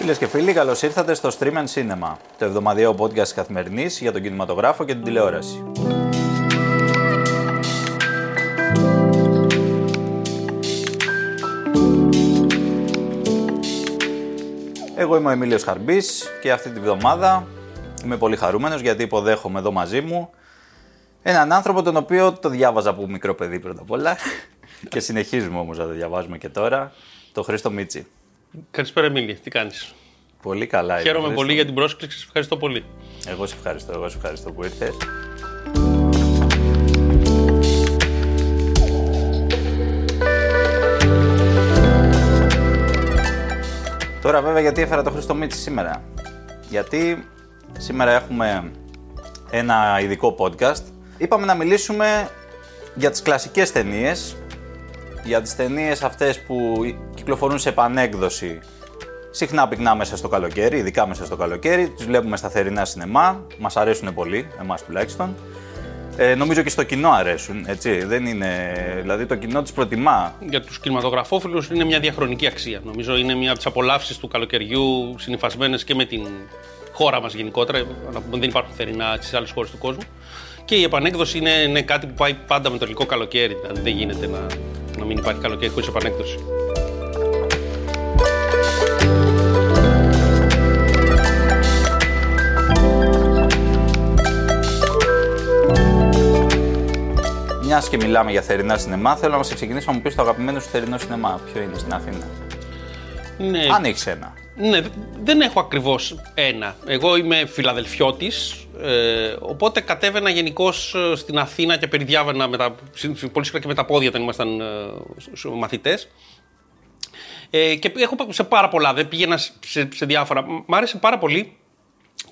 Φίλες και φίλοι, καλώς ήρθατε στο Stream and Cinema, το εβδομαδιαίο podcast καθημερινής για τον κινηματογράφο και την τηλεόραση. Εγώ είμαι ο Εμίλιος Χαρμπής και αυτή τη βδομάδα είμαι πολύ χαρούμενος γιατί υποδέχομαι εδώ μαζί μου έναν άνθρωπο τον οποίο το διάβαζα από μικρό παιδί πρώτα απ' όλα και συνεχίζουμε όμως να το διαβάζουμε και τώρα, το Χρήστο Μίτσι. Καλησπέρα, Εμίλη. Τι κάνεις; Πολύ καλά. είμαι, Χαίρομαι Χρήστο. πολύ για την πρόσκληση. Σας ευχαριστώ πολύ. Εγώ σε ευχαριστώ, εγώ σε ευχαριστώ που ήρθες. Τώρα βέβαια γιατί έφερα το Χρήστο Μίτση σήμερα. Γιατί σήμερα έχουμε ένα ειδικό podcast. Είπαμε να μιλήσουμε για τις κλασικές ταινίες, για τις ταινίες αυτές που κυκλοφορούν σε επανέκδοση συχνά πυκνά μέσα στο καλοκαίρι, ειδικά μέσα στο καλοκαίρι. Τις βλέπουμε στα θερινά σινεμά, μας αρέσουν πολύ, εμάς τουλάχιστον. Ε, νομίζω και στο κοινό αρέσουν, έτσι. Δεν είναι, δηλαδή το κοινό τις προτιμά. Για τους κινηματογραφόφιλους είναι μια διαχρονική αξία. Νομίζω είναι μια από τις απολαύσεις του καλοκαιριού συνυφασμένες και με την χώρα μας γενικότερα. Να πούμε, δεν υπάρχουν θερινά στις άλλες χώρες του κόσμου. Και η επανέκδοση είναι, είναι κάτι που πάει πάντα με το ελληνικό καλοκαίρι. Δηλαδή δεν γίνεται να, να μην υπάρχει καλοκαίρι χωρίς επανέκδοση. Μιας και μιλάμε για θερινά σινεμά, θέλω να μας ξεκινήσει να μου πεις το αγαπημένο σου θερινό σινεμά. Ποιο είναι στην Αθήνα; Ναι, Αν έχει ένα. Ναι, δε- δεν έχω ακριβώς ένα. Εγώ είμαι Φιλαδελφιώτης, ε, οπότε κατέβαινα γενικώς στην Αθήνα και περιδιάβαινα με τα, συ- πολύ συχνά και με τα πόδια όταν ήμασταν ε, μαθητές. Ε, και έχω πάει σε πάρα πολλά, δεν πήγαινα σε, σε διάφορα. Μ' άρεσε πάρα πολύ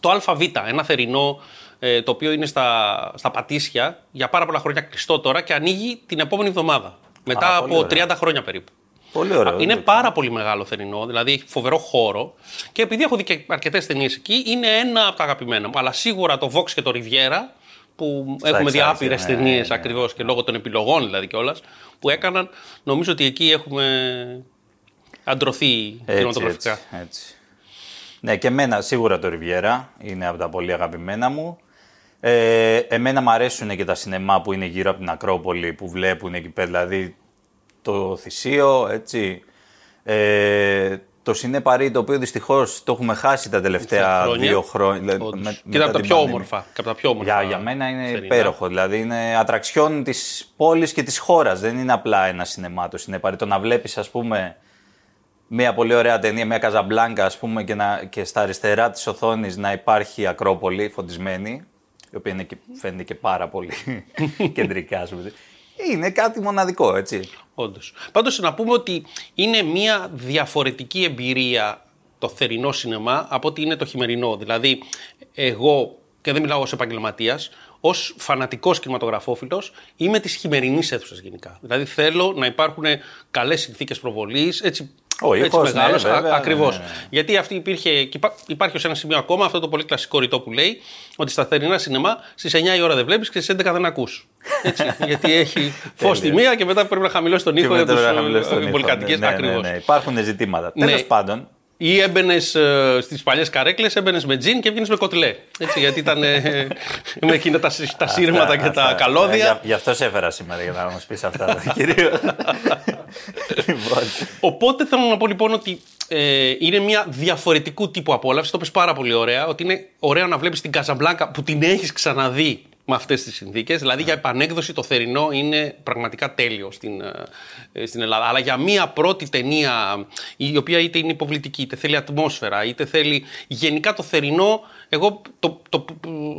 το ΑΒ, ένα θερινό ε, το οποίο είναι στα, στα Πατήσια για πάρα πολλά χρόνια κλειστό τώρα και ανοίγει την επόμενη εβδομάδα. Μετά πολύ από ωραία. 30 χρόνια περίπου. Πολύ ωραίο. Είναι δεν πάρα πολύ μεγάλο θερινό, δηλαδή έχει φοβερό χώρο. Και επειδή έχω δει και αρκετές ταινίες εκεί, είναι ένα από τα αγαπημένα μου. Αλλά σίγουρα το Vox και το Riviera, που έχουμε δει εξάρχεια, άπειρες ναι, ταινίες ναι. ακριβώς και λόγω των επιλογών δηλαδή κιόλας, που έκαναν, νομίζω ότι εκεί έχουμε αντρωθεί Έτσι, κινηματογραφικά. έτσι, έτσι. Ναι, και εμένα σίγουρα το Ριβιέρα είναι από τα πολύ αγαπημένα μου. Ε, εμένα μου αρέσουν και τα σινεμά που είναι γύρω από την Ακρόπολη που βλέπουν εκεί πέρα, δηλαδή το Θησίο, έτσι. Ε, το Σινέ Παρί, το οποίο δυστυχώς το έχουμε χάσει τα τελευταία χρόνια. δύο χρόνια. δηλαδή, Όντως. με- Και μετά ήταν από τα την πιο πανδημία. όμορφα. Και από τα πιο όμορφα Για, για μένα είναι θερινά. υπέροχο. Δηλαδή είναι ατραξιόν της πόλης και της χώρας. Δεν είναι απλά ένα σινεμά το Σινέ Παρί. Το να βλέπεις, ας πούμε, μια πολύ ωραία ταινία, μια Καζαμπλάνκα, ας πούμε, και, να, και στα αριστερά της οθόνης να υπάρχει Ακρόπολη φωτισμένη, η οποία είναι και, φαίνεται και πάρα πολύ κεντρικά, ας πούμε. Είναι κάτι μοναδικό, έτσι. Όντως. Πάντως να πούμε ότι είναι μια διαφορετική εμπειρία το θερινό σινεμά από ότι είναι το χειμερινό. Δηλαδή, εγώ, και δεν μιλάω ως επαγγελματίας, ως φανατικός κινηματογραφόφιλος, είμαι της χειμερινής αίθουσας γενικά. Δηλαδή, θέλω να υπάρχουν καλές συνθήκες προβολής, έτσι. Ο έτσι ήχος, ναι, μεγάλος, βέβαια, ακριβώς. ναι, ναι, ναι. Γιατί αυτή υπήρχε, και υπά- υπάρχει ως ένα σημείο ακόμα αυτό το πολύ κλασικό ρητό που λέει ότι στα θερινά σινεμά στις 9 η ώρα δεν βλέπεις και στις 11 δεν ακούς. γιατί έχει φως στη μία και μετά πρέπει να χαμηλώσει τον ήχο για μετά τους να χαμηλώσει τον ήχο. πολυκατοικίε. Ναι, ναι, Ακριβώς. ναι, ναι. Υπάρχουν ζητήματα. Ναι. Τέλος πάντων, Ή έμπαινες ε, στις παλιές καρέκλες, έμπαινες με τζιν και έβγαινε με κοτλέ. Έτσι, γιατί ήταν ε, με εκείνα τα, σι- τα σύρματα και τα Αυτά. Ε, καλώδια. για- Γι' αυτό σε έφερα σήμερα, για να μας πεις αυτά, κυρίως. λοιπόν, Οπότε θέλω να πω λοιπόν ότι ε, είναι μια διαφορετικού τύπου απόλαυση. Το πες πάρα πολύ ωραία. Ότι είναι ωραίο να βλέπεις την Καζαμπλάνκα που την έχεις ξαναδεί με αυτές τις συνθήκες. Δηλαδή για επανέκδοση το θερινό είναι πραγματικά τέλειο στην, ε, στην Ελλάδα. Αλλά για μια πρώτη ταινία η οποία είτε είναι υποβλητική, είτε θέλει ατμόσφαιρα, είτε θέλει γενικά το θερινό, εγώ το, το,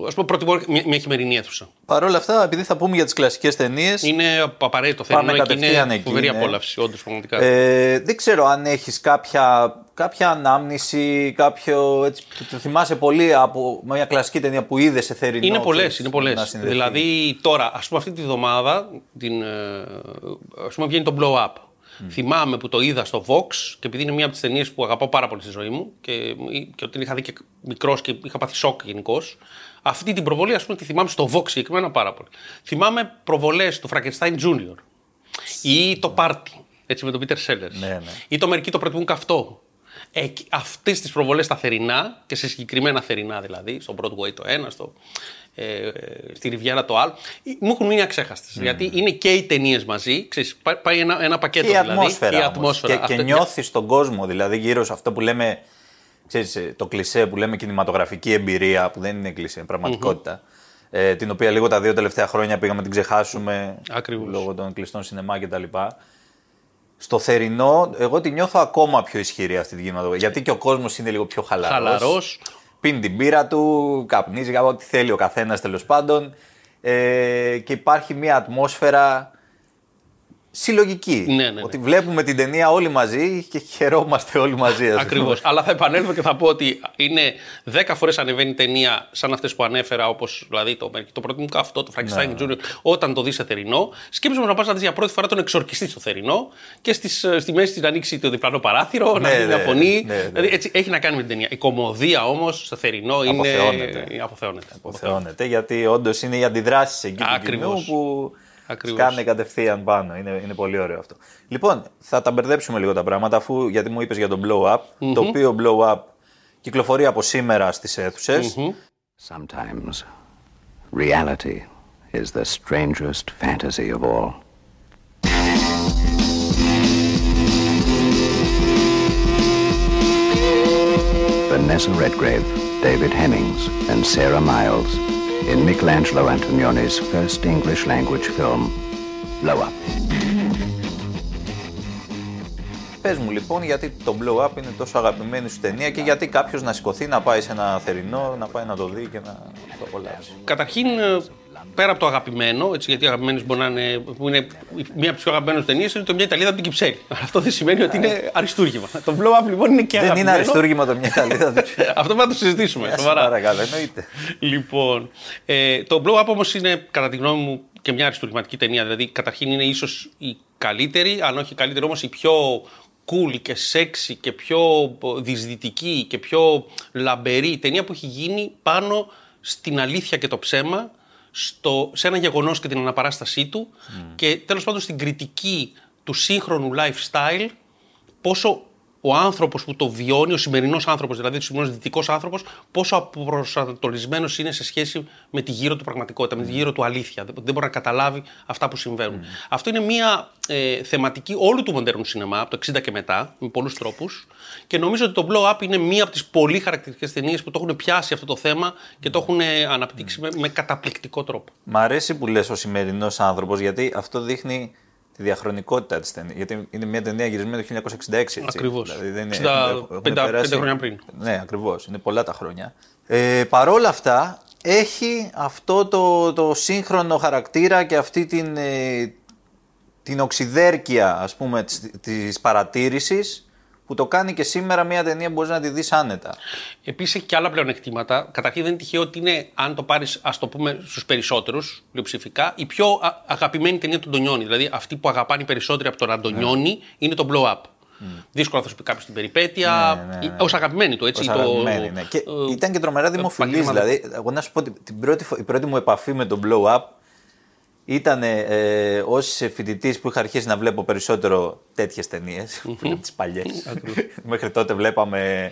ας πούμε, προτιμώ μια, μια χειμερινή αίθουσα. Παρ' όλα αυτά, επειδή θα πούμε για τις κλασικές ταινίες, Είναι απαραίτητο Πάμε θερινό και κατευθείαν είναι εκεί, φοβερή ναι. απόλαυση, όντως πραγματικά. Ε, δεν ξέρω αν έχεις κάποια, κάποια ανάμνηση, κάποιο, έτσι, που το θυμάσαι πολύ από μια κλασική ταινία που είδες σε θερινό. Είναι πολλές, ξέρεις, είναι πολλές. να συνδεθεί. Δηλαδή τώρα, ας πούμε, αυτή τη βδομάδα την, ε, ας πούμε, βγαίνει το Blow Up. Θυμάμαι που το είδα στο Vox και επειδή είναι μία από τις ταινίες που αγαπάω πάρα πολύ στη ζωή μου και, και ότι την είχα δει και μικρός και είχα πάθει σοκ γενικώς. Αυτή την προβολή, ας πούμε, τη θυμάμαι στο Vox συγκεκριμένα πάρα πολύ. Θυμάμαι προβολές του Frankenstein Junior ή το Party, έτσι με τον Peter Sellers. Ναι, ναι. Ή το Μερικοί το προτιμούν καυτό. Ε, Αυτές τις προβολές στα θερινά και σε συγκεκριμένα θερινά δηλαδή, στο Broadway το ένα, στο, ε, στη Ριβιέρα το άλλο, ε, μου έχουν μείνει αξέχαστες. Γιατί είναι και οι ταινίες μαζί, ξέρεις, πάει- πάει ένα, ένα πακέτο Και η δηλαδή. ατμόσφαιρα. και η όμως. ατμόσφαιρα. Και, και Αυτό- νιώθεις τον κόσμο, δηλαδή γύρω σε αυτό που λέμε. Ξέρεις, ε, το κλισέ που λέμε κινηματογραφική εμπειρία, που δεν είναι κλισέ, είναι πραγματικότητα. Ε, την οποία λίγο τα δύο τελευταία χρόνια πήγαμε να την ξεχάσουμε Ακριβώς. λόγω των κλειστών σινεμά κτλ. Στο θερινό, εγώ τη νιώθω ακόμα πιο ισχυρή αυτή την κινηματογραφία. Γιατί και ο κόσμος είναι λίγο πιο χαλαρός. Χαλαρός. Πίνει την πύρα του, καπνίζει, κάπου ό,τι θέλει ο καθένας τέλος πάντων. Ε, και υπάρχει μια ατμόσφαιρα συλλογική. Ναι, ναι, ναι. Ότι βλέπουμε την ταινία όλοι μαζί και χαιρόμαστε όλοι μαζί. ας πούμε. Ακριβώς. Αλλά θα επανέλθω και θα πω ότι είναι 10 φορές ανεβαίνει ταινία σαν αυτές που ανέφερα, όπως δηλαδή το, το πρώτο μου αυτό, το Frankenstein Junior, όταν το δεις σε θερινό. Σκέψου να πας να δεις για πρώτη φορά τον εξορκιστή στο θερινό και στις, ε, στη μέση της να ανοίξει το διπλανό παράθυρο, να Ναι, δει μια ναι, φωνή. ναι, ναι. Δηλαδή έτσι έχει να κάνει με την ταινία. Η κομμωδία όμως στο θερινό είναι. Αποθεώνεται. ε, αποθεώνεται. Αποθεώνεται γιατί όντως είναι οι αντιδράσεις εκεί του Ακριβώς. κοινού που Ακριβώς. σκάνε κατευθείαν πάνω. Είναι, είναι πολύ ωραίο αυτό. Λοιπόν, θα τα μπερδέψουμε λίγο τα πράγματα αφού γιατί μου είπες για το blow up. Το οποίο blow up κυκλοφορεί από σήμερα στις αιθουσε Sometimes reality is the strangest fantasy of all. Vanessa Redgrave, David Hemmings, and Sarah Miles in Michelangelo Antonioni's first English language film, Blow Up. Πες μου λοιπόν γιατί το blow up είναι τόσο αγαπημένη σου ταινία και γιατί κάποιος να σηκωθεί να πάει σε ένα θερινό, να πάει να το δει και να το απολαύσει. Καταρχήν, ε, πέρα από το αγαπημένο, έτσι, γιατί αγαπημένε μπορεί να είναι, που είναι μία από τι πιο αγαπημένε ταινίε, είναι το μια Ιταλίδα από την Κυψέλη. Αυτό δεν σημαίνει ότι είναι αριστούργημα. Το blow up λοιπόν είναι και Δεν είναι αγαπημένο. αριστούργημα το μια Ιταλίδα. Αυτό πρέπει να το συζητήσουμε. Σας σοβαρά. παρακαλώ, εννοείται. Λοιπόν, ε, το blow up όμως είναι κατά τη γνώμη μου και μια αριστουργηματική ταινία. Δηλαδή, καταρχήν είναι ίσως η καλύτερη, αν όχι η καλύτερη όμως η πιο cool και sexy και πιο δυσδυτική και πιο λαμπερή ταινία που έχει γίνει πάνω στην αλήθεια και το ψέμα, στο, σε ένα γεγονός και την αναπαράστασή του και τέλος πάντων στην κριτική του σύγχρονου lifestyle πόσο ο άνθρωπος που το βιώνει, ο σημερινός άνθρωπος, δηλαδή ο σημερινός δυτικός άνθρωπος, πόσο απροσανατολισμένο είναι σε σχέση με τη γύρω του πραγματικότητα, με τη γύρω του αλήθεια. Δεν δεν μπορεί να καταλάβει αυτά που συμβαίνουν. Αυτό είναι μια ε, θεματική όλου του μοντέρνου σινεμά, από το 60 και μετά, με πολλούς τρόπους. Και νομίζω ότι το Blow Up είναι μία από τις πολύ χαρακτηριστικές ταινίες που το έχουν πιάσει αυτό το θέμα και το έχουν ε, αναπτύξει με, με καταπληκτικό τρόπο. Μ' αρέσει που λες ο σημερινός άνθρωπος γιατί αυτό δείχνει τη διαχρονικότητα της ταινία. Γιατί είναι μια ταινία γυρισμένη το 1966. Έτσι. Ακριβώς. Δηλαδή δεν είναι, 60, έχουν- έχουν πεντα- περάσει- πέντε χρόνια πριν. Ναι, ακριβώς. Είναι πολλά τα χρόνια. Ε, Παρ' όλα αυτά, έχει αυτό το, το σύγχρονο χαρακτήρα και αυτή την, ε, την οξυδέρκεια, ας πούμε, της, της παρατήρησης που το κάνει και σήμερα μια ταινία που μπορείς να τη δεις άνετα. Επίσης έχει και άλλα πλεονεκτήματα. Καταρχήν δεν είναι τυχαίο ότι είναι, αν το πάρεις, ας το πούμε, στους περισσότερους, πλειοψηφικά, η πιο α- αγαπημένη ταινία του Αντωνιόνι. Δηλαδή αυτοί που αγαπάνε περισσότεροι από τον Αντωνιόνι είναι το blow up. Δύσκολο να θα σου πει κάποιος την περιπέτεια. Ναι, ναι, ναι. Ω αγαπημένη του, έτσι. Ως το, αγαπημένη, ναι. Και ε, ήταν και τρομερά δημοφιλής, επαγγελματικό. δηλαδή. Εγώ να σου πω, ότι την πρώτη, φο- η πρώτη μου επαφή με το blow up ήταν ε, ω φοιτητής που είχα αρχίσει να βλέπω περισσότερο τέτοιες ταινίες, που είναι τις παλιές. Μέχρι τότε βλέπαμε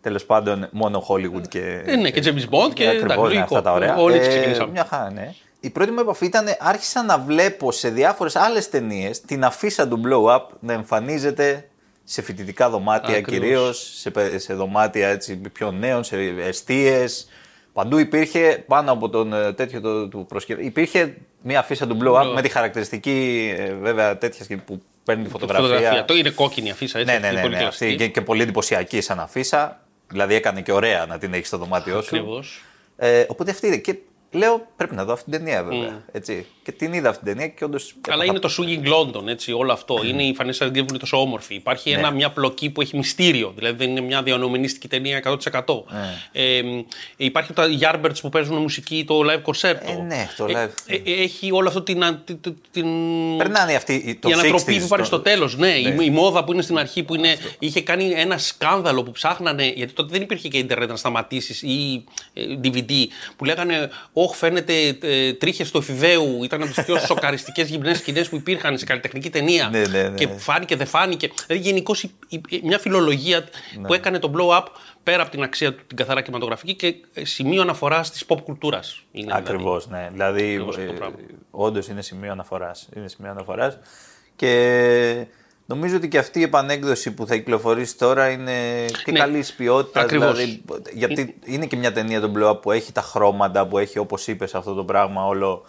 τέλος πάντων μόνο Hollywood και. Ε, ναι, και James Bond και ακριβώς, εντάξει, ναι, λογικό. αυτά τα ωραία. Όλοι έτσι Ε, ξεκινήσαμε. Μια χαρά, ναι. Η πρώτη μου επαφή ήταν, άρχισα να βλέπω σε διάφορες άλλες ταινίες την αφίσα του blow up να εμφανίζεται σε φοιτητικά δωμάτια Ακριβώς. κυρίως, σε, πε- σε δωμάτια έτσι, πιο νέων, σε εστίε. Παντού υπήρχε πάνω από τον ε, τέτοιο το, του προσκευή. Υπήρχε μια αφίσα του blow up Blow up. με τη χαρακτηριστική ε, βέβαια τέτοια σκηνή που παίρνει τη φωτογραφία. Φωτογραφία. Το είναι κόκκινη αφίσα, έτσι. Ναι, ναι, αυτή, ναι, πολύ ναι, κλασική. αυτή και, και πολύ εντυπωσιακή σαν αφίσα. Δηλαδή έκανε και ωραία να την έχεις στο δωμάτιό σου. Ακριβώς. Ε, οπότε αυτή είναι. Και λέω πρέπει να δω αυτή την ταινία βέβαια. Έτσι. Και την είδα αυτή την ταινία και όντως. Αλλά είναι το Swinging London, έτσι, όλο αυτό. Είναι η Φανέσσα Γκέβου είναι τόσο όμορφη. Υπάρχει ένα, μια πλοκή που έχει μυστήριο. Δηλαδή δεν είναι μια διανομενίστικη ταινία 100%. Ε, υπάρχει τα Yardbirds που παίζουν μουσική, το live concerto. Ε, ναι, το Ε, live. ε, ε, έχει όλο αυτό την. α- την, την Περνάνε αυτοί. Το η ανατροπή 60s, που πάρει το- στο τέλος. Ναι, Η, η μόδα που είναι στην αρχή που είναι, είχε κάνει ένα σκάνδαλο που ψάχνανε. Γιατί τότε δεν υπήρχε και Ιντερνετ να σταματήσεις ή ε, DVD. Που λέγανε, Όχι, φαίνεται ε, τρίχες του εφηβαίου. Ήταν ήταν από τις πιο σοκαριστικές γυμνές σκηνές που υπήρχαν σε καλλιτεχνική ταινία. Ναι, ναι, ναι. Και φάνηκε, δεν φάνηκε. Δηλαδή γενικώς μια φιλολογία Ναι. που έκανε το blow up πέρα από την αξία του την καθαρά κινηματογραφική και ε, σημείο αναφοράς της pop κουλτούρας. Ακριβώς, ναι. Δηλαδή, Ακριβώς αυτό το πράγμα. όντως είναι σημείο αναφοράς. Είναι σημείο αναφοράς. Και νομίζω ότι και αυτή η επανέκδοση που θα κυκλοφορήσει τώρα είναι και Ναι. καλής ποιότητας. Ακριβώς. Δηλαδή, γιατί είναι και μια ταινία τον Blow Up που έχει τα χρώματα, που έχει όπως είπες αυτό το πράγμα όλο.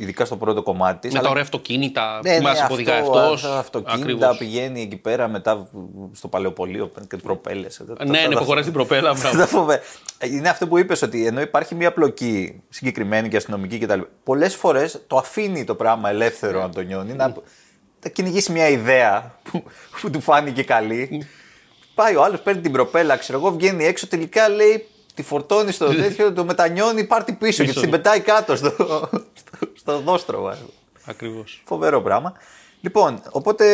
Ειδικά στο πρώτο κομμάτι. Με τα ωραία αυτοκίνητα, Ναι, ναι, θυμάσαι που οδηγάει αυτός. αυτό, αυτοκίνητα, πηγαίνει εκεί πέρα μετά στο παλαιοπολείο παίρνει και προπέλες. Ναι, ναι, που χωράει την προπέλα. μπράβο. Είναι αυτό που είπες ότι ενώ υπάρχει μια πλοκή συγκεκριμένη και αστυνομική κτλ. Πολλές φορές το αφήνει το πράγμα ελεύθερο να το νιώνει, να, να κυνηγήσει μια ιδέα που, που του φάνηκε καλή. Πάει ο άλλος, παίρνει την προπέλα, ξέρω εγώ, βγαίνει έξω, τελικά λέει, τη φορτώνει στο τέτοιο, το μετανιώνει, πάρει πίσω και Πίσω. την πετάει κάτω στο, στο, στο δόστρωμα. Ακριβώς. Φοβερό πράγμα. Λοιπόν, οπότε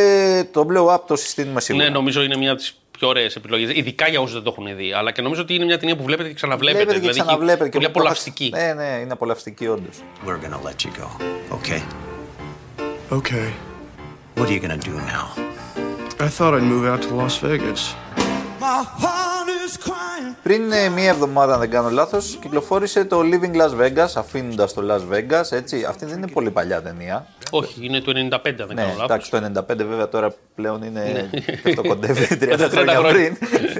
το blow up το συστήνουμε σίγουρα. Ναι, νομίζω είναι μια από τις πιο ωραίες επιλογές. Ειδικά για όσους δεν το έχουν δει. Αλλά και νομίζω ότι είναι μια ταινία που βλέπετε και ξαναβλέπετε. Βλέπετε και δηλαδή έχει ξαναβλέπετε. πολύ και απολαυστική. Ναι, ναι, είναι απολαυστική όντως. We're gonna let you go, okay? Okay. What are you gonna do now? I thought I'd move out to Las Vegas. Πριν ε, μία εβδομάδα, αν δεν κάνω λάθος, κυκλοφόρησε το Living Las Vegas, αφήνοντας το Las Vegas. Έτσι. Αυτή δεν είναι πολύ παλιά ταινία. Όχι, είναι το 95, αν δεν Ναι, κάνω λάθος. εντάξει, το 95 βέβαια τώρα πλέον είναι. και αυτό κοντεύει 30 30 χρόνια χρόνια. πριν.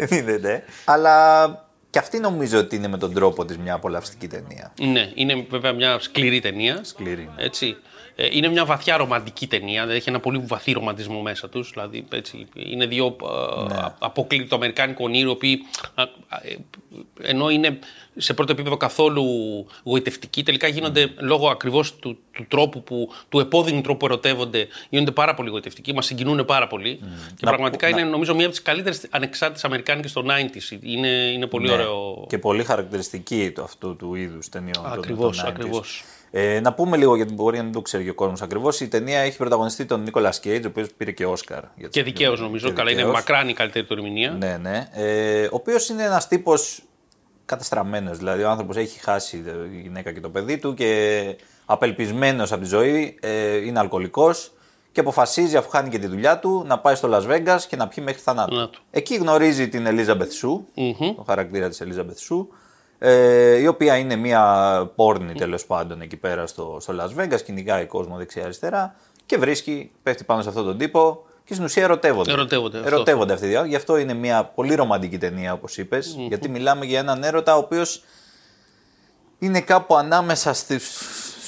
Δεν είναι, ναι. Αλλά και αυτή νομίζω ότι είναι με τον τρόπο της μια απολαυστική ταινία. Ναι, είναι βέβαια μια σκληρή ταινία. Σκληρή. ναι. Έτσι. Ε, είναι μια βαθιά ρομαντική ταινία, δηλαδή έχει ένα πολύ βαθύ ρομαντισμό μέσα τους. Δηλαδή, έτσι, είναι δύο Ναι. ε, αποκλείτοι το αμερικάνικο όνειρο, οι οποίοι α, α, ε, ενώ είναι σε πρώτο επίπεδο καθόλου γοητευτικοί, τελικά γίνονται λόγω ακριβώς του, του τρόπου που, του επώδυνου τρόπου που ερωτεύονται, γίνονται πάρα πολύ γοητευτικοί, μας συγκινούν πάρα πολύ. Και Να πραγματικά πω- είναι νομίζω μία από τις καλύτερες ανεξάρτητες Αμερικάνικες στο 90s. Είναι, είναι πολύ Ναι. ωραίο. Και πολύ χαρακτηριστική το αυτού του είδους ταινιών. των- Ακριβώς, των 90s. ακριβώς. Ε, να πούμε λίγο γιατί μπορεί να μην το ξέρει και ο κόσμος ακριβώς. Η ταινία έχει πρωταγωνιστεί τον Νίκολα Κέιτ, ο οποίος πήρε και Όσκαρ. για Και το- δικαίω νομίζω. και Καλά, είναι δικαίως. μακράν η καλύτερη του ερμηνεία. Ναι, ναι. Ε, ο οποίος είναι ένας τύπος καταστραμμένος. Δηλαδή, ο άνθρωπος έχει χάσει τη γυναίκα και το παιδί του και απελπισμένος από τη ζωή, ε, είναι αλκοολικός και αποφασίζει, αφού χάνει και τη δουλειά του, να πάει στο Las Vegas και να πιει μέχρι θανάτου. Θανάτου. Εκεί γνωρίζει την Elizabeth Shue, το χαρακτήρα της Elizabeth Shue, ε, η οποία είναι μια πόρνη τέλος πάντων εκεί πέρα στο, στο Las Vegas, κυνηγάει κόσμο δεξιά-αριστερά και βρίσκει, πέφτει πάνω σε αυτόν τον τύπο και στην ουσία ερωτεύονται. Ερωτεύονται, αυτό. Ερωτεύονται αυτοί οι δύο. Γι' αυτό είναι μια πολύ ρομαντική ταινία, όπως γιατί μιλάμε για έναν έρωτα ο οποίος είναι κάπου ανάμεσα στη,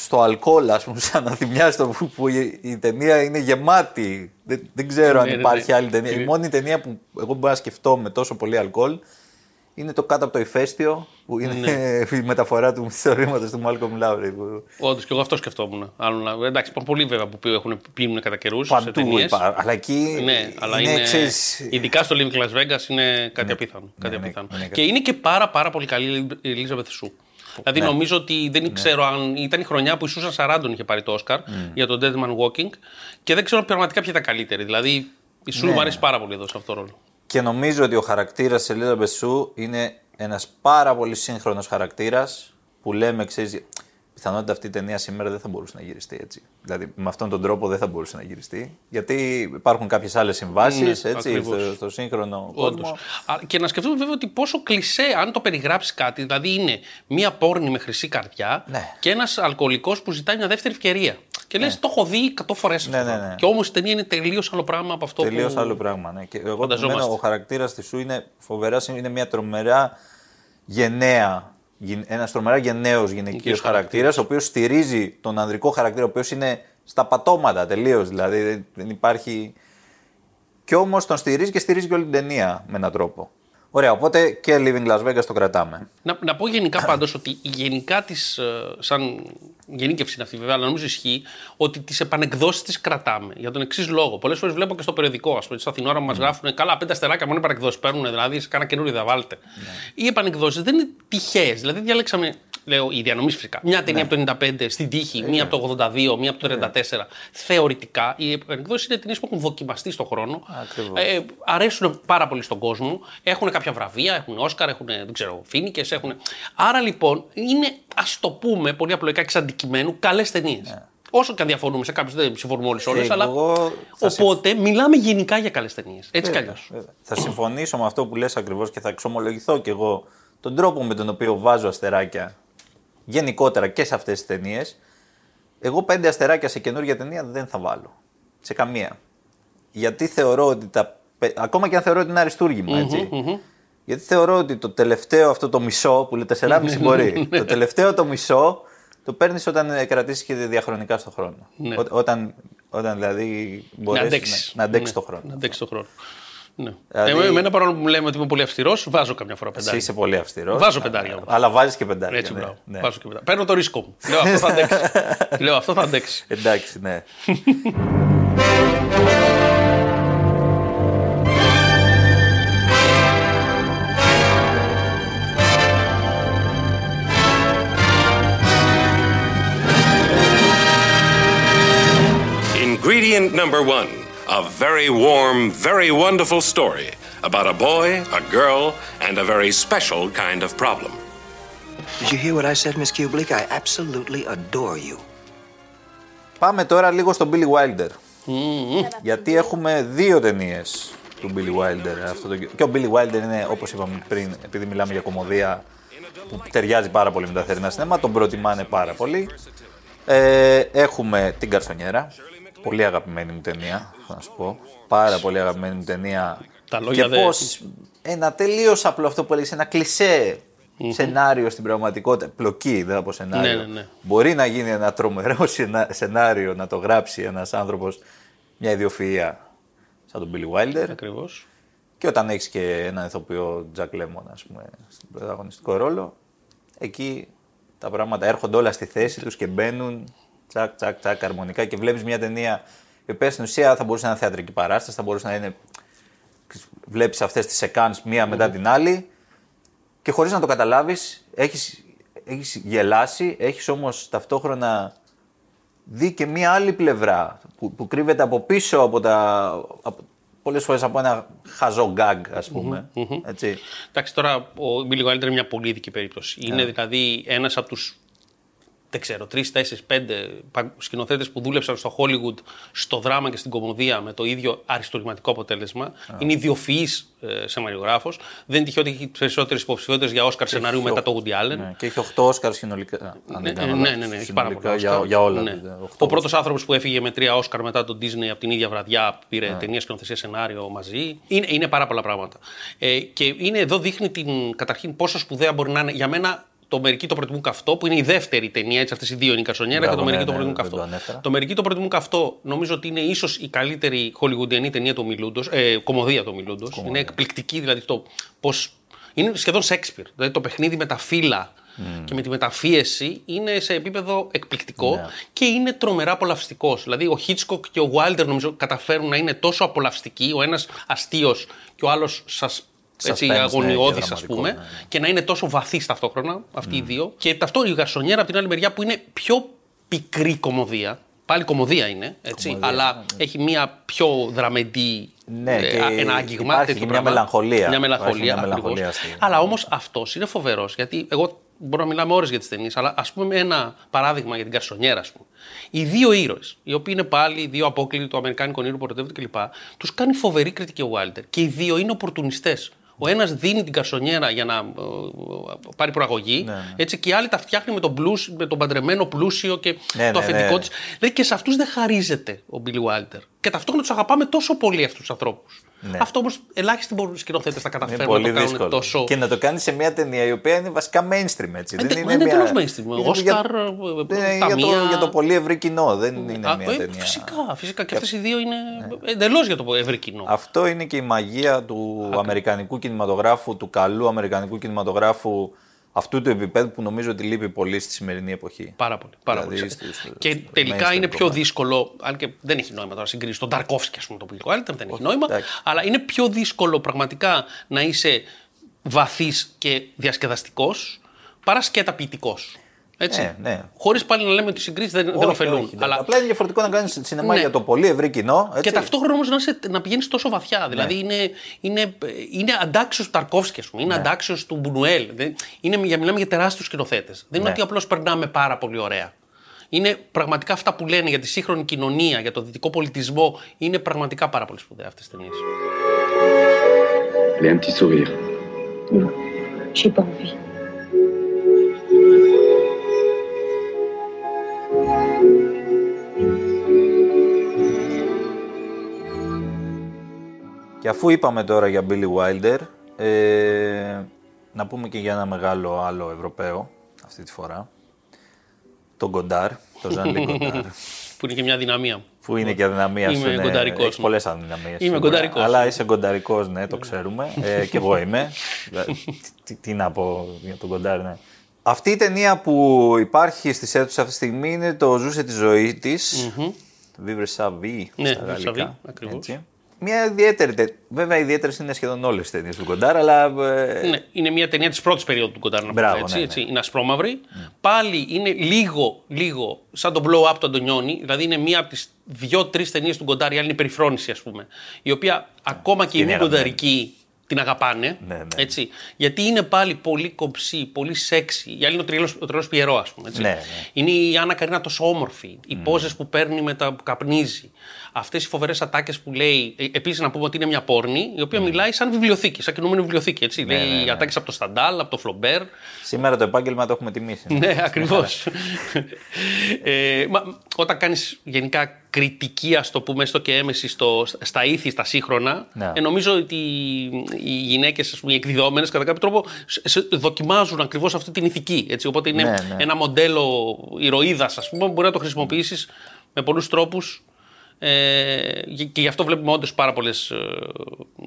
στο αλκοόλ, ας πούμε, σαν να θυμιάζει το που, που η, η ταινία είναι γεμάτη. Δεν, δεν ξέρω αν Ναι, ναι, υπάρχει ναι. άλλη ταινία. Η μόνη ταινία που εγώ μπορώ να σκεφτώ με τόσο πολύ αλκοόλ είναι το κάτω από το ηφαίστειο, που είναι Ναι. η μεταφορά του μυθιστορήματος του Μάλκομ Λάουρι. που Όντως και εγώ αυτό σκεφτόμουν. Άλλο να- Εντάξει, υπάρχουν πολλοί βέβαια που έχουν, πίνουν κατά καιρούς σε Παντού ταινίες. υπά- Αλλά εκεί Ναι, αλλά είναι, είναι. ξέρεις, Ειδικά στο Living Las Vegas είναι κάτι απίθανο. κάτι ναι, απίθανο. είναι Και είναι και πάρα, πάρα πολύ καλή η Elizabeth Shue. Δηλαδή Ναι. νομίζω ότι δεν ξέρω αν ήταν η χρονιά που η Susan Sarandon είχε πάρει το Oscar για τον Dead Man Walking και δεν ξέρω πραγματικά ποια ήταν καλύτερη. Δηλαδή η Shue Ναι. μου αρέσει πάρα πολύ εδώ σε αυτό το ρόλο. Και νομίζω ότι ο χαρακτήρας τη Elizabeth Shue είναι ένας πάρα πολύ σύγχρονος χαρακτήρας που λέμε, ξέρεις, πιθανότητα αυτή η ταινία σήμερα δεν θα μπορούσε να γυριστεί έτσι. Δηλαδή με αυτόν τον τρόπο δεν θα μπορούσε να γυριστεί. Γιατί υπάρχουν κάποιες άλλες συμβάσεις Ναι, έτσι, ακριβώς. στο, στο σύγχρονο κόσμο. Όντως. Α, Και να σκεφτούμε βέβαια ότι πόσο κλισέ, αν το περιγράψει κάτι, δηλαδή είναι μία πόρνη με χρυσή καρδιά Ναι. και ένας αλκοολικός που ζητάει μια δεύτερη ευκαιρία. Και λες, το έχω δει 100 φορές Ναι, ναι, ναι. Και όμως η ταινία είναι τελείως άλλο πράγμα από αυτό Τελείως που. άλλο πράγμα. Ναι. Και εγώ φανταζόμαστε. εμένα, ο χαρακτήρας της σου είναι φοβεράς, είναι μια τρομερά γενναία. Ένας τρομερά γενναίος γυναικείος Γυναικείος χαρακτήρας, ο οποίος στηρίζει τον ανδρικό χαρακτήρα, ο οποίος είναι στα πατώματα τελείως. Δηλαδή δεν- δεν υπάρχει. Και όμως τον στηρίζει και στηρίζει και όλη την ταινία με έναν τρόπο. Ωραία, οπότε και Living Las Vegas το κρατάμε. Να, να πω γενικά πάντως ότι η γενικά της. σαν γενίκευση είναι αυτή βέβαια, αλλά νομίζω ισχύει ότι τις επανεκδόσεις τις κρατάμε. Για τον εξής λόγο. Πολλές φορές βλέπω και στο περιοδικό, ας πούμε, στα Αθηνόρα που μας γράφουν καλά, πέντε αστεράκια μόνο επανεκδόσεις παίρνουν, δηλαδή σε κάνα καινούριο θα βάλετε. Οι επανεκδόσεις δεν είναι τυχαίες. Δηλαδή διαλέξαμε, λέω, η διανομής φυσικά. Μια ταινία από το 95 στην τύχη, μία από το 82, μία από το 34. Θεωρητικά, οι επανεκδόσει είναι ταινίες που έχουν δοκιμαστεί στον χρόνο. Ακριβώς. Ε, αρέσουν πάρα πολύ στον κόσμο. Έχουν κάποια βραβεία, έχουν Όσκαρ, έχουν δεν ξέρω, φίνικες. Έχουν... Άρα λοιπόν είναι, ας το πούμε πολύ απλοϊκά εξ αντικειμένου, καλές ταινίες. Όσο και αν διαφωνούμε σε κάποιους, δεν συμφωνούμε όλε όλες, Ε, αλλά. εγώ θα Οπότε μιλάμε γενικά για καλές ταινίες. Έτσι κι αλλιώς. Βέβαια. Θα συμφωνήσω με αυτό που λες ακριβώς και θα εξομολογηθώ κι εγώ τον τρόπο με τον οποίο βάζω αστεράκια γενικότερα και σε αυτές τις ταινίες. Εγώ πέντε αστεράκια σε καινούργια ταινία δεν θα βάλω. Σε καμία. Γιατί θεωρώ ότι τα. πε- Ακόμα και αν θεωρώ ότι είναι αριστούργημα, έτσι. Γιατί θεωρώ ότι το τελευταίο αυτό το μισό που λέει 4,5 μπορεί. το τελευταίο το μισό το παίρνεις όταν ε, κρατήσεις και διαχρονικά στο χρόνο. Ναι. Ό- όταν, όταν δηλαδή Να μπορεί να, αντέξεις. να αντέξεις Ναι, το χρόνο. Να αντέξεις το χρόνο. Ναι. Δηλαδή- Εγώ, εμένα παρόλο που μου λέμε ότι είμαι πολύ αυστηρός, βάζω καμιά φορά Εσύ πεντάρια. είσαι πολύ αυστηρός. Βάζω πεντάρια όμως. Αλλά βάζεις και πεντάρια. Έτσι, ναι, μπράβο. ναι. Βάζω και πεντάρια. Παίρνω το ρίσκο μου. Λέω αυτό θα αντέξει. Λέω αυτό θα αντέξει. Εντάξει, ναι. Ingredient number one a very warm, very wonderful story about a boy, a girl, and a very special kind of problem. Did you hear what I said, Miss Kubelik? I absolutely adore you. Πάμε τώρα λίγο στον Billy Wilder. Γιατί έχουμε δύο ταινίες του Billy Wilder. Αυτό το... Και ο Billy Wilder είναι, όπως είπαμε πριν, επειδή μιλάμε για κομμωδία που ταιριάζει πάρα πολύ με τα θερινά σινέμα, τον προτιμάνε πάρα πολύ. Ε, έχουμε την Καρσονιέρα. Πολύ αγαπημένη μου ταινία, θα σου πω. Πάρα πολύ αγαπημένη μου ταινία. Τα λόγια και δεν- πώς ένα τελείως απλό αυτό που έλεγες, ένα κλισέ σενάριο στην πραγματικότητα. Πλοκή, δεν θα πω σενάριο. Ναι, ναι, ναι. Μπορεί να γίνει ένα τρομερό σενα- σενάριο να το γράψει ένας άνθρωπος, μια ιδιοφυΐα σαν τον Billy Wilder. Ακριβώς. Και όταν έχεις και έναν ηθοποιό Jack Lemmon, ας πούμε, στον πρωταγωνιστικό ρόλο, εκεί τα πράγματα έρχονται όλα στη θέση τους και μπαίνουν τσακ, τσακ, τσακ, αρμονικά και βλέπεις μια ταινία η οποία στην ουσία θα μπορούσε να είναι θεατρική παράσταση, θα μπορούσε να είναι. Βλέπεις αυτές τις σεκάνς μία μετά την άλλη και χωρίς να το καταλάβεις έχεις, έχεις γελάσει, έχεις όμως ταυτόχρονα δει και μία άλλη πλευρά που, που κρύβεται από πίσω από τα. Από, πολλές φορές από ένα χαζό γκάγκ, ας πουμε Έτσι. Εντάξει, τώρα ο Billy Wilder είναι μια πολύ ειδική περίπτωση. Είναι Ναι. δηλαδή ένας από τους. Δεν ξέρω, τρεις, τέσσερις, πέντε σκηνοθέτες που δούλεψαν στο Hollywood, στο δράμα και στην κομμωδία με το ίδιο αριστουργηματικό αποτέλεσμα. Είναι ιδιοφυής ε, σεναριογράφο. Δεν είναι τυχαίο ότι έχει τι περισσότερες υποψηφιότητες για Όσκαρ σενάριού μετά το Woody Allen. Ναι, και έχει 8 Όσκαρ συνολικά. αν Ναι, δεν κάνω ναι, λάθος. ναι, ναι, έχει πάρα Συνολικά πολλά. για, Όσκαρ. για όλα. Ναι. δηλαδή, οκτώ Ο πρώτος άνθρωπος που έφυγε με τρία Όσκαρ μετά τον Disney από την ίδια βραδιά πήρε Ναι. ταινία σκηνοθεσία σενάριο μαζί. Είναι, είναι πάρα πολλά πράγματα. Ε, και είναι εδώ δείχνει την, καταρχήν πόσο σπουδαία μπορεί να είναι για μένα. Το Μερική το προτιμούν καυτό, που είναι η δεύτερη ταινία, έτσι αυτές οι δύο είναι η Καρσονιέρα και Μπράβο, το Μερική ναι, το ναι, προτιμούν δεν το καυτό. ανέφερα. Το Μερική το προτιμούν καυτό νομίζω ότι είναι ίσως η καλύτερη χολιγουντιανή ταινία του Μιλούντος, ε, κομμωδία του Μιλούντος. Είναι εκπληκτική δηλαδή το πώς. Είναι σχεδόν Σέξπιρ. Δηλαδή το παιχνίδι με τα φύλλα και με τη μεταφίεση είναι σε επίπεδο εκπληκτικό Ναι. και είναι τρομερά απολαυστικός. Δηλαδή ο Χίτσκοκ και ο Wilder νομίζω καταφέρουν να είναι τόσο απολαυστικοί, ο ένας αστείος και ο άλλος σας. Έτσι, Suspense, ναι, αγωνιώδης, και ας δραματικό, πούμε, ναι, ναι. και να είναι τόσο βαθύ ταυτόχρονα αυτοί οι δύο. Και ταυτόχρονα η Γαρσονιέρα από την άλλη μεριά που είναι πιο πικρή κομμωδία. Πάλι κομμωδία είναι, έτσι, Κομμωδία, αλλά ναι, έχει μία πιο δραμεντή. Ναι, ε, και ένα άγγιγμα. υπάρχει τέτοιο και μια πράγμα. μελαγχολία. Μια Υπάρχει μελαγχολία. μια ακριβώς. μελαγχολία στη- Αλλά όμως αυτός είναι φοβερός. Γιατί εγώ μπορώ να μιλάμε ώρες για τις ταινίες, αλλά ας πούμε ένα παράδειγμα για την Καρσονιέρα, ας πούμε. Οι δύο ήρωες, οι οποίοι είναι πάλι οι δύο απόκληροι του Αμερικάνικου όνειρου που ερωτεύονται κλπ., τους κάνει φοβερή κριτική ο Wilder. Και οι δύο είναι οπορτουνιστές. Ο ένας δίνει την καρσονιέρα για να ε, πάρει προαγωγή, Ναι, έτσι, και η άλλη τα φτιάχνει με τον, πλούσ, με τον παντρεμένο πλούσιο και Ναι, το ναι, αφεντικό ναι. της. Δηλαδή και σε αυτούς δεν χαρίζεται ο Billy Wilder. Και ταυτόχρονα τους αγαπάμε τόσο πολύ αυτούς τους ανθρώπους. Ναι. Αυτό όμως ελάχιστοι μπορούν σκηνοθέτε να Είναι καταφέρουν πολύ να το κάνουν δύσκολο. τόσο. Και να το κάνεις σε μια ταινία η οποία είναι βασικά mainstream. Έτσι. Ε, δεν είναι είναι μια... εντελώς mainstream. Είναι Όσκαρ, για... ε, δεν είναι για, ταμεία. το, για το πολύ ευρύ κοινό. Δεν είναι Α, μια ε, ταινία. Φυσικά, φυσικά. Και αυτές οι δύο είναι εντελώς για το ευρύ κοινό. Αυτό είναι και η μαγεία του αμερικανικού κινηματογράφου, του καλού αμερικανικού κινηματογράφου αυτού του επίπεδου που νομίζω ότι λείπει πολύ στη σημερινή εποχή. Πάρα πολύ. Πάρα Δηλαδή, πολύ. στο- στο- και στο τελικά mainstream είναι πιο κομμάτι. δύσκολο, αν και δεν έχει νόημα τώρα να συγκρίνεις τον Ταρκόφσκι, ας πούμε, το Bill Wilder, δεν έχει νόημα. εντάξει. Αλλά είναι πιο δύσκολο πραγματικά να είσαι βαθύς και διασκεδαστικός παρά σκέταποιητικό. Έτσι. Ναι, ναι. Χωρίς πάλι να λέμε ότι οι συγκρίσεις δεν, δεν Όχι, ωφελούν. όχι, αλλά Απλά είναι διαφορετικό να κάνεις σινεμά Ναι. για το πολύ ευρύ κοινό. Έτσι. και ταυτόχρονα όμως να, είσαι- να πηγαίνεις τόσο βαθιά. Δηλαδή Ναι. είναι, είναι, είναι αντάξιος του Ταρκόφσκι, ας πούμε. Είναι αντάξιος του Μπουνουέλ. Δεν- Είναι, για, μιλάμε για τεράστιους σκηνοθέτες. Δεν είναι Ναι. ότι απλώς περνάμε πάρα πολύ ωραία. Είναι πραγματικά αυτά που λένε για τη σύγχρονη κοινωνία, για το δυτικό πολιτισμό. Είναι πραγματικά πάρα πολύ σπουδαία αυτές τις ταινίες. Allez, un petit sourire. Non, j'ai pas envie. Και αφού είπαμε τώρα για Billy Wilder, ε, να πούμε και για ένα μεγάλο άλλο Ευρωπαίο αυτή τη φορά. Τον Γκοντάρ, τον Ζαν Γκοντάρ. Που είναι και μια δυναμία μου. Που είναι και αδυναμία Είμαι σου. ναι. γκονταρικός, Έχεις ναι. πολλές αδυναμίες. Είμαι σίγουρα. γκονταρικός. Αλλά είσαι γκονταρικός, ναι, το ξέρουμε. Ε, και εγώ είμαι. Δηλαδή, τι, τι να πω για τον Γκοντάρ, ναι. Αυτή η ταινία που υπάρχει στις αίθουσες αυτή τη στιγμή είναι το «Ζούσε τη ζωή της». Vivre sa vie Ναι, στα Vivre sa γαλλικά. vie, ακριβώς. Έτσι. Μια ιδιαίτερη. τε- Βέβαια, ιδιαίτερες είναι σχεδόν όλες τι ταινίες του Γκοντάρ, αλλά. ε, Ναι, είναι μια ταινία της πρώτης περίοδου του Κοντάρ, να πούμε Μπράβο, έτσι, ναι, ναι. έτσι. Είναι ασπρόμαυρη. Πάλι είναι λίγο, λίγο σαν το blow up του Αντωνιόνι. Δηλαδή είναι μία από τις δύο-τρει ταινίες του Κοντάρ, η άλλη είναι η περιφρόνηση, ας πούμε. Η οποία ακόμα και οι είναι μη αγαπημένη. κονταρικοί την αγαπάνε. Ναι, ναι. Έτσι, γιατί είναι πάλι πολύ κομψή, πολύ σεξy. Η άλλη είναι ο τρελός, ο τρελός Πιερό, ας πούμε. Έτσι. Ναι, ναι. Είναι η Άννα Καρίνα τόσο όμορφη. Οι πόζες που παίρνει με τα που καπνίζει. Αυτές οι φοβερές ατάκες που λέει. Επίσης να πούμε ότι είναι μια πόρνη η οποία μιλάει σαν βιβλιοθήκη, σαν κινούμενη βιβλιοθήκη. Έτσι. Ναι, λέει ναι, ναι. ατάκες από το Σταντάλ, από το Φλομπέρ. Σήμερα το επάγγελμα το έχουμε τιμήσει. ναι, ακριβώς. ε, μα, όταν κάνεις γενικά κριτική, ας το πούμε, έστω και έμεση στο, στα ήθη, στα σύγχρονα, Ναι. ε, νομίζω ότι οι γυναίκες, οι εκδιδόμενες, κατά κάποιο τρόπο σε- σε- δοκιμάζουν ακριβώς αυτή την ηθική. Έτσι. Οπότε είναι Ναι, ναι. ένα μοντέλο ηρωίδας, ας πούμε, που μπορεί να το χρησιμοποιήσεις με πολλούς τρόπους. Ε, και γι' αυτό βλέπουμε όντως πάρα πολλές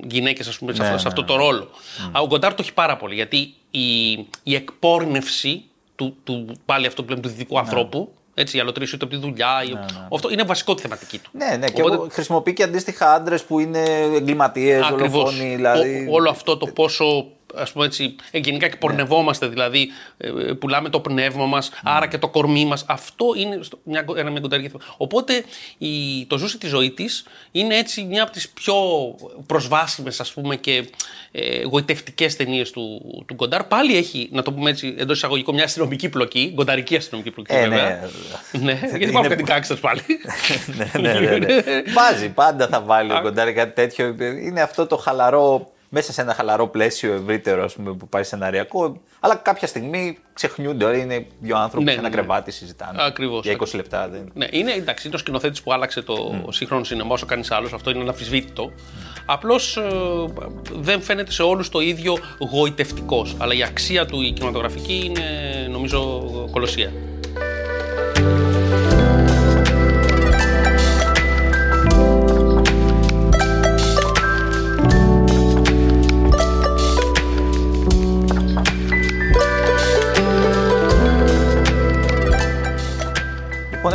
γυναίκες σε, αυτό, Ναι, σε ναι, αυτό το ρόλο. Α, Ο Γκοντάρ το έχει πάρα πολύ γιατί η, η εκπόρνευση του, του, πάλι αυτό που λέμε του δυτικού ανθρώπου, έτσι, η αλωτρίωση του από τη δουλειά, η- αυτό είναι βασικό τη θεματική του. Ναι, ναι, και Οπότε- εγώ χρησιμοποιεί και αντίστοιχα άντρες που είναι εγκληματίες, Ακριβώς. δολοφόνοι. Δηλαδή... Ο- όλο αυτό το πόσο ας πούμε έτσι, ε, γενικά και πορνευόμαστε, δηλαδή ε, ε, πουλάμε το πνεύμα μας, άρα και το κορμί μας. Αυτό είναι στο, μια, ένα μια κονταρική θέμα. Οπότε η, το ζούσε τη ζωή της είναι έτσι μια από τις πιο προσβάσιμες ας πούμε και ε, γοητευτικές ταινίες του, του Γκοντάρ. Πάλι έχει, να το πούμε έτσι εντός εισαγωγικών, μια αστυνομική πλοκή, γκονταρική αστυνομική πλοκή Ε, βέβαια. ναι. ναι, γιατί Είναι- πάμε κάτι gangsters πάλι. ναι, ναι, ναι, ναι. Βάζει, πάντα θα βάλει ο Κοντάρη κάτι τέτοιο. Είναι αυτό το χαλαρό, μέσα σε ένα χαλαρό πλαίσιο ευρύτερο ας πούμε, που πάει σεναριακό. Αλλά κάποια στιγμή ξεχνιούνται όλοι. Είναι δύο άνθρωποι Ναι, σε ένα ναι, ναι. κρεβάτι συζητάνε. Ακριβώς. Για 20 λεπτά. Δεν... Ναι, είναι, εντάξει, είναι ο σκηνοθέτης που άλλαξε το σύγχρονο σινεμά όσο κανείς άλλος. Αυτό είναι αναφυσβήτητο. Απλώς δεν φαίνεται σε όλους το ίδιο γοητευτικός. Αλλά η αξία του η κινηματογραφική είναι νομίζω κολοσσία.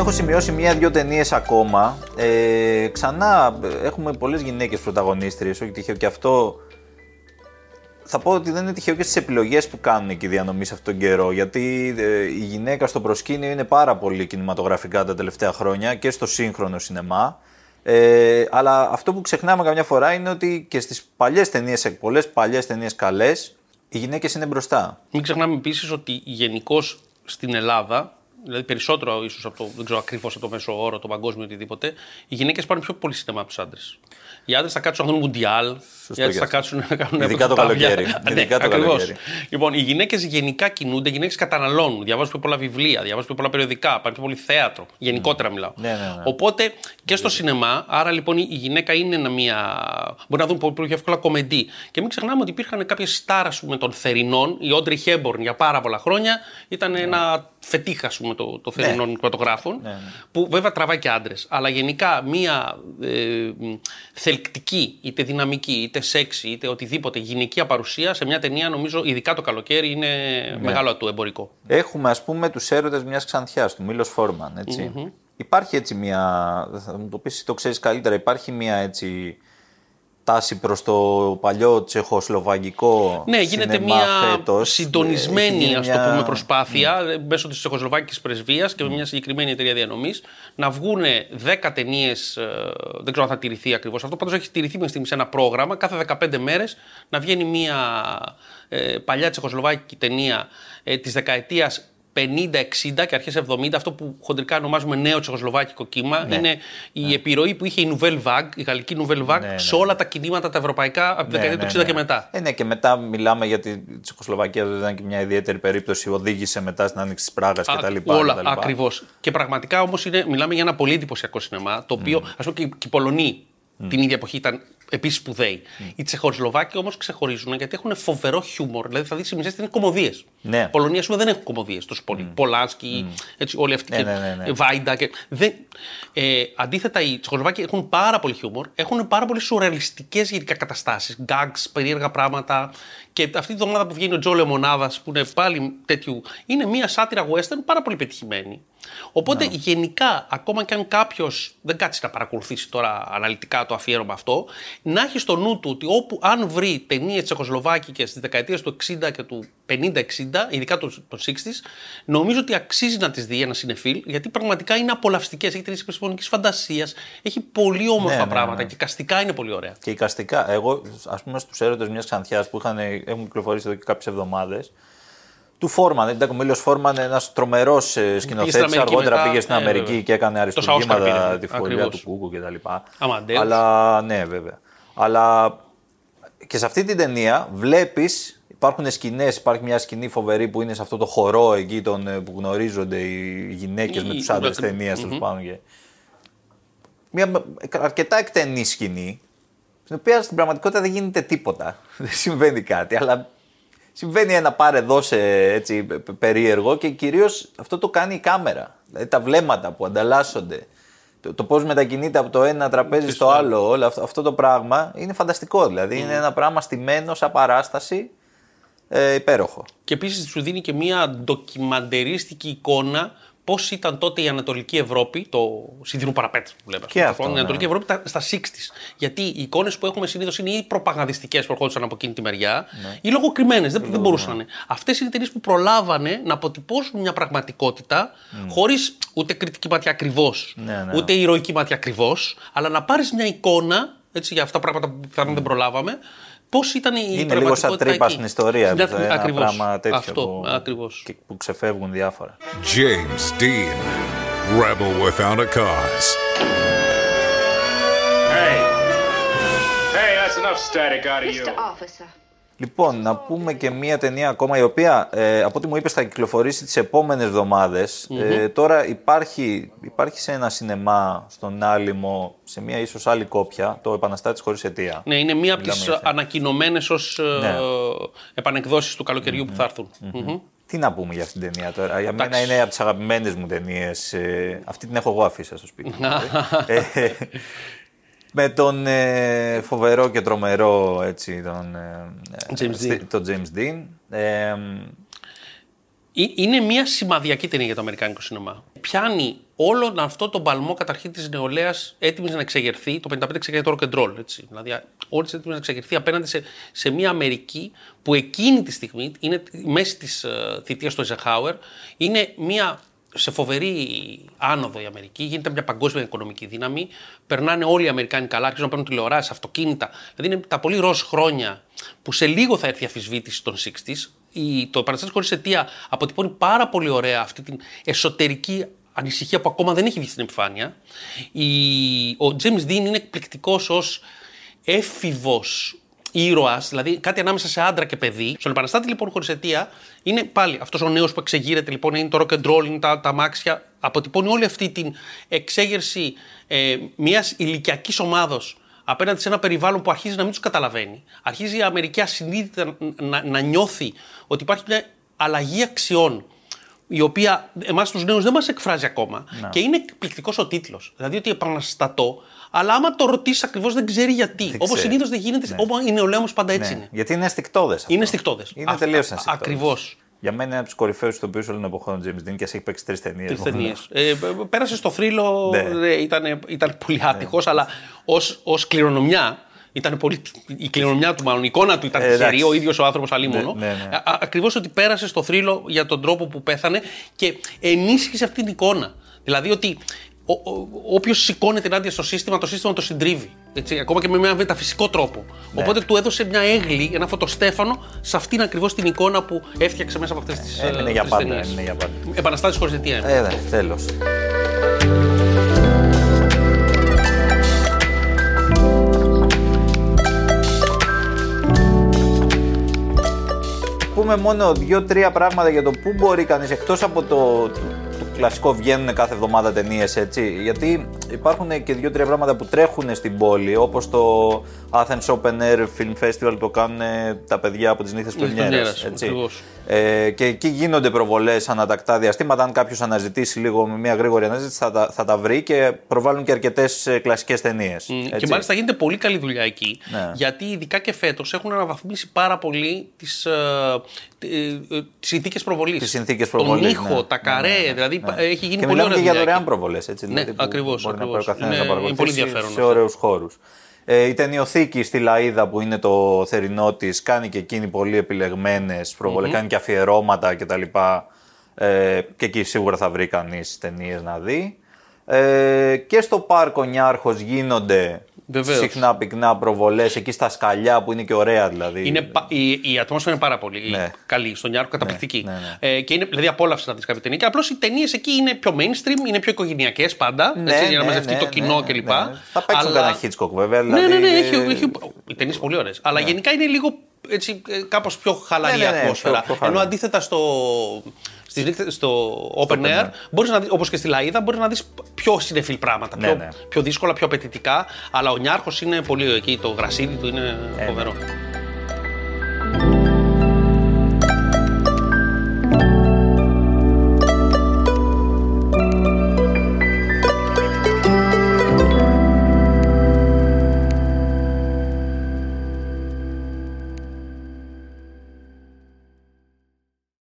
Έχω σημειώσει μία-δυο ταινίες ακόμα. Ε, ξανά ε, έχουμε πολλές γυναίκες πρωταγωνίστριες, όχι τυχαίο και αυτό. Θα πω ότι δεν είναι τυχαίο και στις επιλογές που κάνουν και οι διανομή αυτόν τον καιρό. Γιατί ε, η γυναίκα στο προσκήνιο είναι πάρα πολύ κινηματογραφικά τα τελευταία χρόνια και στο σύγχρονο σινεμά. Ε, αλλά αυτό που ξεχνάμε καμιά φορά είναι ότι και στις παλιές ταινίες, σε πολλές παλιές ταινίες καλές, οι γυναίκες είναι μπροστά. Μην ξεχνάμε επίσης ότι γενικώς στην Ελλάδα, δηλαδή περισσότερο ίσως από το, δεν ξέρω ακριβώς από το μέσο όρο, το παγκόσμιο οτιδήποτε, οι γυναίκες πάρουν πιο πολύ σινεμά από τους άντρες. Οι άντρες θα κάτσουν να δουν Μουντιάλ, οι άντρες και θα αυτό. κάτσουν να κάνουν Ειδικά το φωτάβια. καλοκαίρι. Ναι, Ειδικά το ακριβώς. καλοκαίρι. Λοιπόν, οι γυναίκες γενικά κινούνται, οι γυναίκες καταναλώνουν, διαβάζουν πιο πολλά βιβλία, διαβάζουν πιο πολλά περιοδικά, πάνε πιο πολύ θέατρο. Γενικότερα μιλάω. Ναι, ναι, ναι. Οπότε και στο σινεμά, άρα λοιπόν η γυναίκα είναι ένα μια. Μπορεί να δουν πολύ πιο εύκολα κομμεντή. Και μην ξεχνάμε ότι υπήρχαν κάποιες στάρα πούμε, των θερινών. Η Όντρι Χέμπορν για πάρα πολλά χρόνια ήταν ένα φετίχα πούμε, το, το θερινών κινηματογράφων. Που βέβαια τραβάει και άντρες. Αλλά γενικά μια ε, μ, θελκτική, είτε δυναμική, είτε σεξy, είτε οτιδήποτε γυναικεία παρουσία σε μια ταινία, νομίζω, ειδικά το καλοκαίρι, είναι μεγάλο του εμπορικό. Έχουμε ας πούμε τους έρωτες μιας ξανθιάς, του Μίλος Φόρμαν, έτσι. Υπάρχει έτσι μια, θα μου το πεις, εσύ το ξέρεις καλύτερα, υπάρχει μια έτσι τάση προς το παλιό τσεχοσλοβακικό Ναι, γίνεται σινεμά μια φέτος. Έχει συντονισμένη γίνει ας το μια- πούμε, προσπάθεια ε, μέσω της Τσεχοσλοβάκικης πρεσβείας και με μια συγκεκριμένη εταιρεία διανομής να βγουν 10 ταινίες. δεν ξέρω αν θα τηρηθεί ακριβώς αυτό, πάντως έχει τηρηθεί μέχρι στιγμής σε ένα πρόγραμμα κάθε 15 μέρες να βγαίνει μια ε, παλιά τσεχοσλοβάκικη ταινία ε, της δεκαετίας 50-60 και αρχές 70, αυτό που χοντρικά ονομάζουμε νέο τσεχοσλοβάκικο κύμα, Ναι. είναι η επιρροή που είχε η Nouvelle Vague, η γαλλική Nouvelle Vague, Ναι, ναι. σε όλα τα κινήματα τα ευρωπαϊκά από τη δεκαετία του 60 και μετά. Ε, ναι, και μετά μιλάμε γιατί η Τσεχοσλοβακία δεν ήταν και μια ιδιαίτερη περίπτωση. Οδήγησε μετά στην άνοιξη της Πράγας Α, κτλ. Όλα ακριβώς. Και πραγματικά όμως μιλάμε για ένα πολύ εντυπωσιακό σινεμά, το οποίο ας πούμε και, και οι Πολωνοί την ίδια εποχή ήταν επίσης σπουδαίοι. Οι Τσεχοσλοβάκοι όμως ξεχωρίζουν γιατί έχουν φοβερό χιούμορ. Δηλαδή θα δεις οι μισέ είναι κομμωδίες. Ναι. Οι Πολωνοί, ας πούμε, δεν έχουν κομμωδίες τόσο πολύ. Πολάνσκι, έτσι, όλοι αυτοί. Ναι, και ναι, ναι, ναι. Βάιντα. Και... Δεν... Ε, αντίθετα, οι Τσεχοσλοβάκοι έχουν πάρα πολύ χιούμορ, έχουν πάρα πολύ σουρεαλιστικές γενικά καταστάσεις. Γκάγκς, περίεργα πράγματα. Και αυτή τη εβδομάδα που βγαίνει ο Τζο Λεμονάδα, που είναι πάλι τέτοιου. είναι μια σάτυρα western πάρα πολύ πετυχημένη. Οπότε γενικά, ακόμα και αν κάποιος δεν κάτσει να παρακολουθήσει τώρα αναλυτικά το αφιέρωμα αυτό, να έχει στο νου του ότι όπου αν βρει ταινίες τσεχοσλοβάκικες στι δεκαετίε του 60 και του 50-60, ειδικά των των 60s, νομίζω ότι αξίζει να τις δει ένα συνεφίλ, γιατί πραγματικά είναι απολαυστικές. Έχει ταινίε επιστημονικής φαντασίας, έχει πολύ όμορφα Ναι, ναι, πράγματα ναι. και καστικά είναι πολύ ωραία. Και εικαστικά, εγώ, ας πούμε, στους έρωτες μιας ξανθιάς που είχαν, έχουν κυκλοφορήσει εδώ και κάποιες εβδομάδες, του Φόρμαν, ήταν ο Μίλιος Φόρμαν, ένας τρομερός σκηνοθέτης. Αμερική Αργότερα μετά, πήγε στην ε, Αμερική βέβαια. και έκανε Τόσα Όσκαρ αριστουργήματα, πήρε, τη φορεία ακριβώς. του Κούκου κτλ. Αμαντέους. Αλλά ναι, βέβαια. Αλλά και σε αυτή την ταινία βλέπεις. Υπάρχουν σκηνές, υπάρχει μια σκηνή φοβερή που είναι σε αυτό το χορό εκεί τον, ε, που γνωρίζονται οι γυναίκες με Η- τους άντρες η- ταινίας, τέλος πάντων. και- Μια αρκετά εκτενή σκηνή, στην οποία στην πραγματικότητα δεν γίνεται τίποτα. Δεν συμβαίνει κάτι, αλλά συμβαίνει ένα πάρε δώσε έτσι πε- πε- περίεργο και κυρίως αυτό το κάνει η κάμερα. Δηλαδή τα βλέμματα που ανταλλάσσονται, το, το πώς μετακινείται από το ένα τραπέζι στο άλλο, όλο αυτό, αυτό το πράγμα είναι φανταστικό. Δηλαδή είναι ένα πράγμα στημένος σαν παράσταση ε, υπέροχο. Και επίσης σου δίνει και μια ντοκιμαντερίστικη εικόνα πώς ήταν τότε η Ανατολική Ευρώπη, το σιδηρού παραπέτ που λέμε. Και ας πούμε, αυτό, Η ναι. Ανατολική Ευρώπη τα- στα 60 Γιατί οι εικόνες που έχουμε συνήθως είναι ή προπαγανδιστικές που ερχόντουσαν από εκείνη τη μεριά, Ναι. ή λογοκριμένες. Δεν, δεν μπορούσαν να είναι. Αυτές είναι ταινίες που προλάβανε να αποτυπώσουν μια πραγματικότητα χωρίς ούτε κριτική μάτια ακριβώς, Ναι, ναι. ούτε ηρωική μάτια ακριβώς, αλλά να πάρεις μια εικόνα έτσι, για αυτά τα πράγματα που πιθανόν δεν προλάβαμε. Πώς ήταν η Είναι λίγο σαν πραγματικότητα τρύπα εκεί; στην ιστορία. Στην- αυτό, ένα ακριβώς. πράγμα τέτοιο Αυτό, που, ακριβώς. και- που ξεφεύγουν διάφορα. James Dean, Rebel Without a Cause. Hey. Hey, that's enough static out of you. Officer. Λοιπόν, να πούμε και μία ταινία ακόμα η οποία ε, από ό,τι μου είπες θα κυκλοφορήσει τις επόμενες εβδομάδες. Ε, τώρα υπάρχει, υπάρχει σε ένα σινεμά στον Άλυμο, σε μία ίσως άλλη κόπια, το Επαναστάτης χωρίς αιτία. Ναι, είναι μία από τις Μιλάμε για αυτό. ανακοινωμένες ως Ναι. επανεκδόσεις του καλοκαιριού που θα έρθουν. Μμμ. Τι να πούμε για αυτήν την ταινία τώρα. Για μένα Εντάξει. είναι από τις αγαπημένες μου ταινίες. Ε, αυτή την έχω εγώ αφήσει στο σπίτι μου. ε, με τον ε, φοβερό και τρομερό έτσι, τον, ε, James ε, Dean. τον James Dean. Ε, Ε, Είναι μια σημαδιακή ταινία για το Αμερικάνικο σινεμά. Πιάνει όλον αυτό τον παλμό καταρχήν της νεολαίας έτοιμης να εξεγερθεί. Το 55 εξεγερθεί το rock and roll. Έτσι. Δηλαδή, όλης έτοιμης να εξεγερθεί απέναντι σε, σε μια Αμερική που εκείνη τη στιγμή είναι η μέσης της uh, θητείας του Eisenhower. Είναι μια σε φοβερή άνοδο η Αμερική, γίνεται μια παγκόσμια οικονομική δύναμη. Περνάνε όλοι οι Αμερικάνοι καλά, αρχίζουν να παίρνουν τηλεοράσεις, αυτοκίνητα. Δηλαδή είναι τα πολύ ροζ χρόνια που σε λίγο θα έρθει η αφισβήτηση των 60s. Η, το Επαναστάτη χωρί αιτία αποτυπώνει πάρα πολύ ωραία αυτή την εσωτερική ανησυχία που ακόμα δεν έχει βγει στην επιφάνεια. Η, ο James Dean είναι εκπληκτικός ως έφηβος ήρωας, δηλαδή κάτι ανάμεσα σε άντρα και παιδί. Στον Επαναστάτη λοιπόν χωρίς αιτία είναι πάλι αυτός ο νέος που εξεγείρεται λοιπόν, είναι το rock and roll, είναι τα, τα αμάξια. Αποτυπώνει όλη αυτή την εξέγερση ε, μιας ηλικιακής ομάδος απέναντι σε ένα περιβάλλον που αρχίζει να μην τους καταλαβαίνει. Αρχίζει η Αμερική ασυνείδητα να, να, να νιώθει ότι υπάρχει μια αλλαγή αξιών η οποία εμάς τους νέους δεν μας εκφράζει ακόμα. Και είναι εκπληκτικός ο τίτλος. Δηλαδή ότι επαναστατώ, αλλά άμα το ρωτήσεις ακριβώς δεν ξέρει γιατί. Δεν Όπως ξέρει. συνήθως δεν γίνεται. Ναι. Όπως η νεολαία όμω πάντα έτσι ναι, είναι. Γιατί είναι αισθηκτόδε. Είναι αισθηκτόδε. Είναι τελείως αισθηκτόδε. Ακριβώς. Για μένα είναι από τους κορυφαίους ηθοποιού όλων των εποχών ο James Dean και έχει παίξει τρεις ταινίες. Τρεις ταινίες. Ε, πέρασε στο θρύλο, Ναι. ε, ήταν, ήταν πολύ άτυχος, αλλά ως κληρονομιά. Ήταν πολύ, η κληρονομιά του, μάλλον η εικόνα του ήταν Ε, τυχερή, εντάξει. ο ίδιος ο άνθρωπος αλίμονο. Ναι, ναι, ναι. Ακριβώς ότι πέρασε στο θρύλο για τον τρόπο που πέθανε και ενίσχυσε αυτή την εικόνα. Δηλαδή ότι όποιος σηκώνεται ενάντια στο σύστημα, το σύστημα το συντρίβει. Έτσι, ακόμα και με ένα μεταφυσικό τρόπο. Ναι. Οπότε του έδωσε μια έγλη, ένα φωτοστέφανο, σε αυτήν ακριβώς την εικόνα που έφτιαξε μέσα από αυτές τις Έμεινε για πάντα. Έμεινε για πάντα. Επαναστάσεις χωρίς αιτία. Ε, ναι, τέλος. Πούμε μόνο δύο-τρία πράγματα για το πού μπορεί κανείς, εκτός από το, το, το κλασικό βγαίνουν κάθε εβδομάδα ταινίες έτσι, γιατί υπάρχουν και δύο-τρία πράγματα που τρέχουν στην πόλη, όπως το Athens Open Air Film Festival που το κάνουν τα παιδιά από τις νύχτες Νύχτες Πρεμιέρας, Πρεμιέρας, έτσι. ακριβώς. Ε, και εκεί γίνονται προβολές ανατακτά διαστήματα. Αν κάποιος αναζητήσει λίγο με μια γρήγορη αναζήτηση, θα τα, θα τα βρει και προβάλλουν και αρκετές κλασικές ταινίες. Και μάλιστα γίνεται πολύ καλή δουλειά εκεί. Ναι. Γιατί ειδικά και φέτος έχουν αναβαθμίσει πάρα πολύ τις ε, συνθήκες προβολής. Τις συνθήκες Τον προβολής, ήχο, ναι. τα καρέ. Δηλαδή Ναι. έχει γίνει και πολύ μιλάμε ωραία και για δουλειά δωρεάν εκεί. προβολές. Έτσι, Ναι, δηλαδή, που ακριβώς, Μπορεί να πάει ο ακριβώς. καθένα Είναι- να είναι πολύ παρακολουθήσει ενδιαφέρον σε αυτό. ωραίους χώρους. Ε, η ταινιοθήκη στη Λαίδα που είναι το θερινό της κάνει και εκείνη πολύ επιλεγμένες προβολέ, κάνει και αφιερώματα κτλ. Ε, και εκεί σίγουρα θα βρει κανείς ταινίες να δει. Ε, και στο πάρκο Νιάρχος γίνονται Βεβαίως. συχνά πυκνά προβολές εκεί στα σκαλιά που είναι και ωραία δηλαδή. Είναι, πα- η, η ατμόσφαιρα είναι πάρα πολύ Ναι. καλή. Στον Ιάρκο καταπληκτική. ναι, ναι. Ε, και είναι, δηλαδή απόλαυσε να δεις κάποια ταινία. Και απλώς οι ταινίες εκεί είναι πιο mainstream, είναι πιο οικογενειακές πάντα. Ναι, έτσι, για να ναι, μαζευτεί ναι, το ναι, κοινό ναι, κλπ. ναι. Θα παίξουν Αλλά- κανένα Hitchcock βέβαια. Ναι, Δηλαδή, ναι, ναι, ε, έχει, έχει, οι ταινίες πολύ ωραίες. Αλλά γενικά είναι λίγο έτσι, κάπως πιο χαλαρή Ναι, ναι, ναι, ατμόσφαιρα. πιο- πιο χαλαρή. Ενώ αντίθετα στο, στις νύχτες- στο Open Open Air, Air. μπορείς να δεις, όπως και στη Λαΐδα, μπορείς να δεις πιο συνεφίλ πράγματα. Ναι, πιο, ναι. πιο δύσκολα, πιο απαιτητικά. Αλλά ο Νιάρχος είναι πολύ εκεί. Το γρασίδι του είναι Ε, φοβερό. ναι.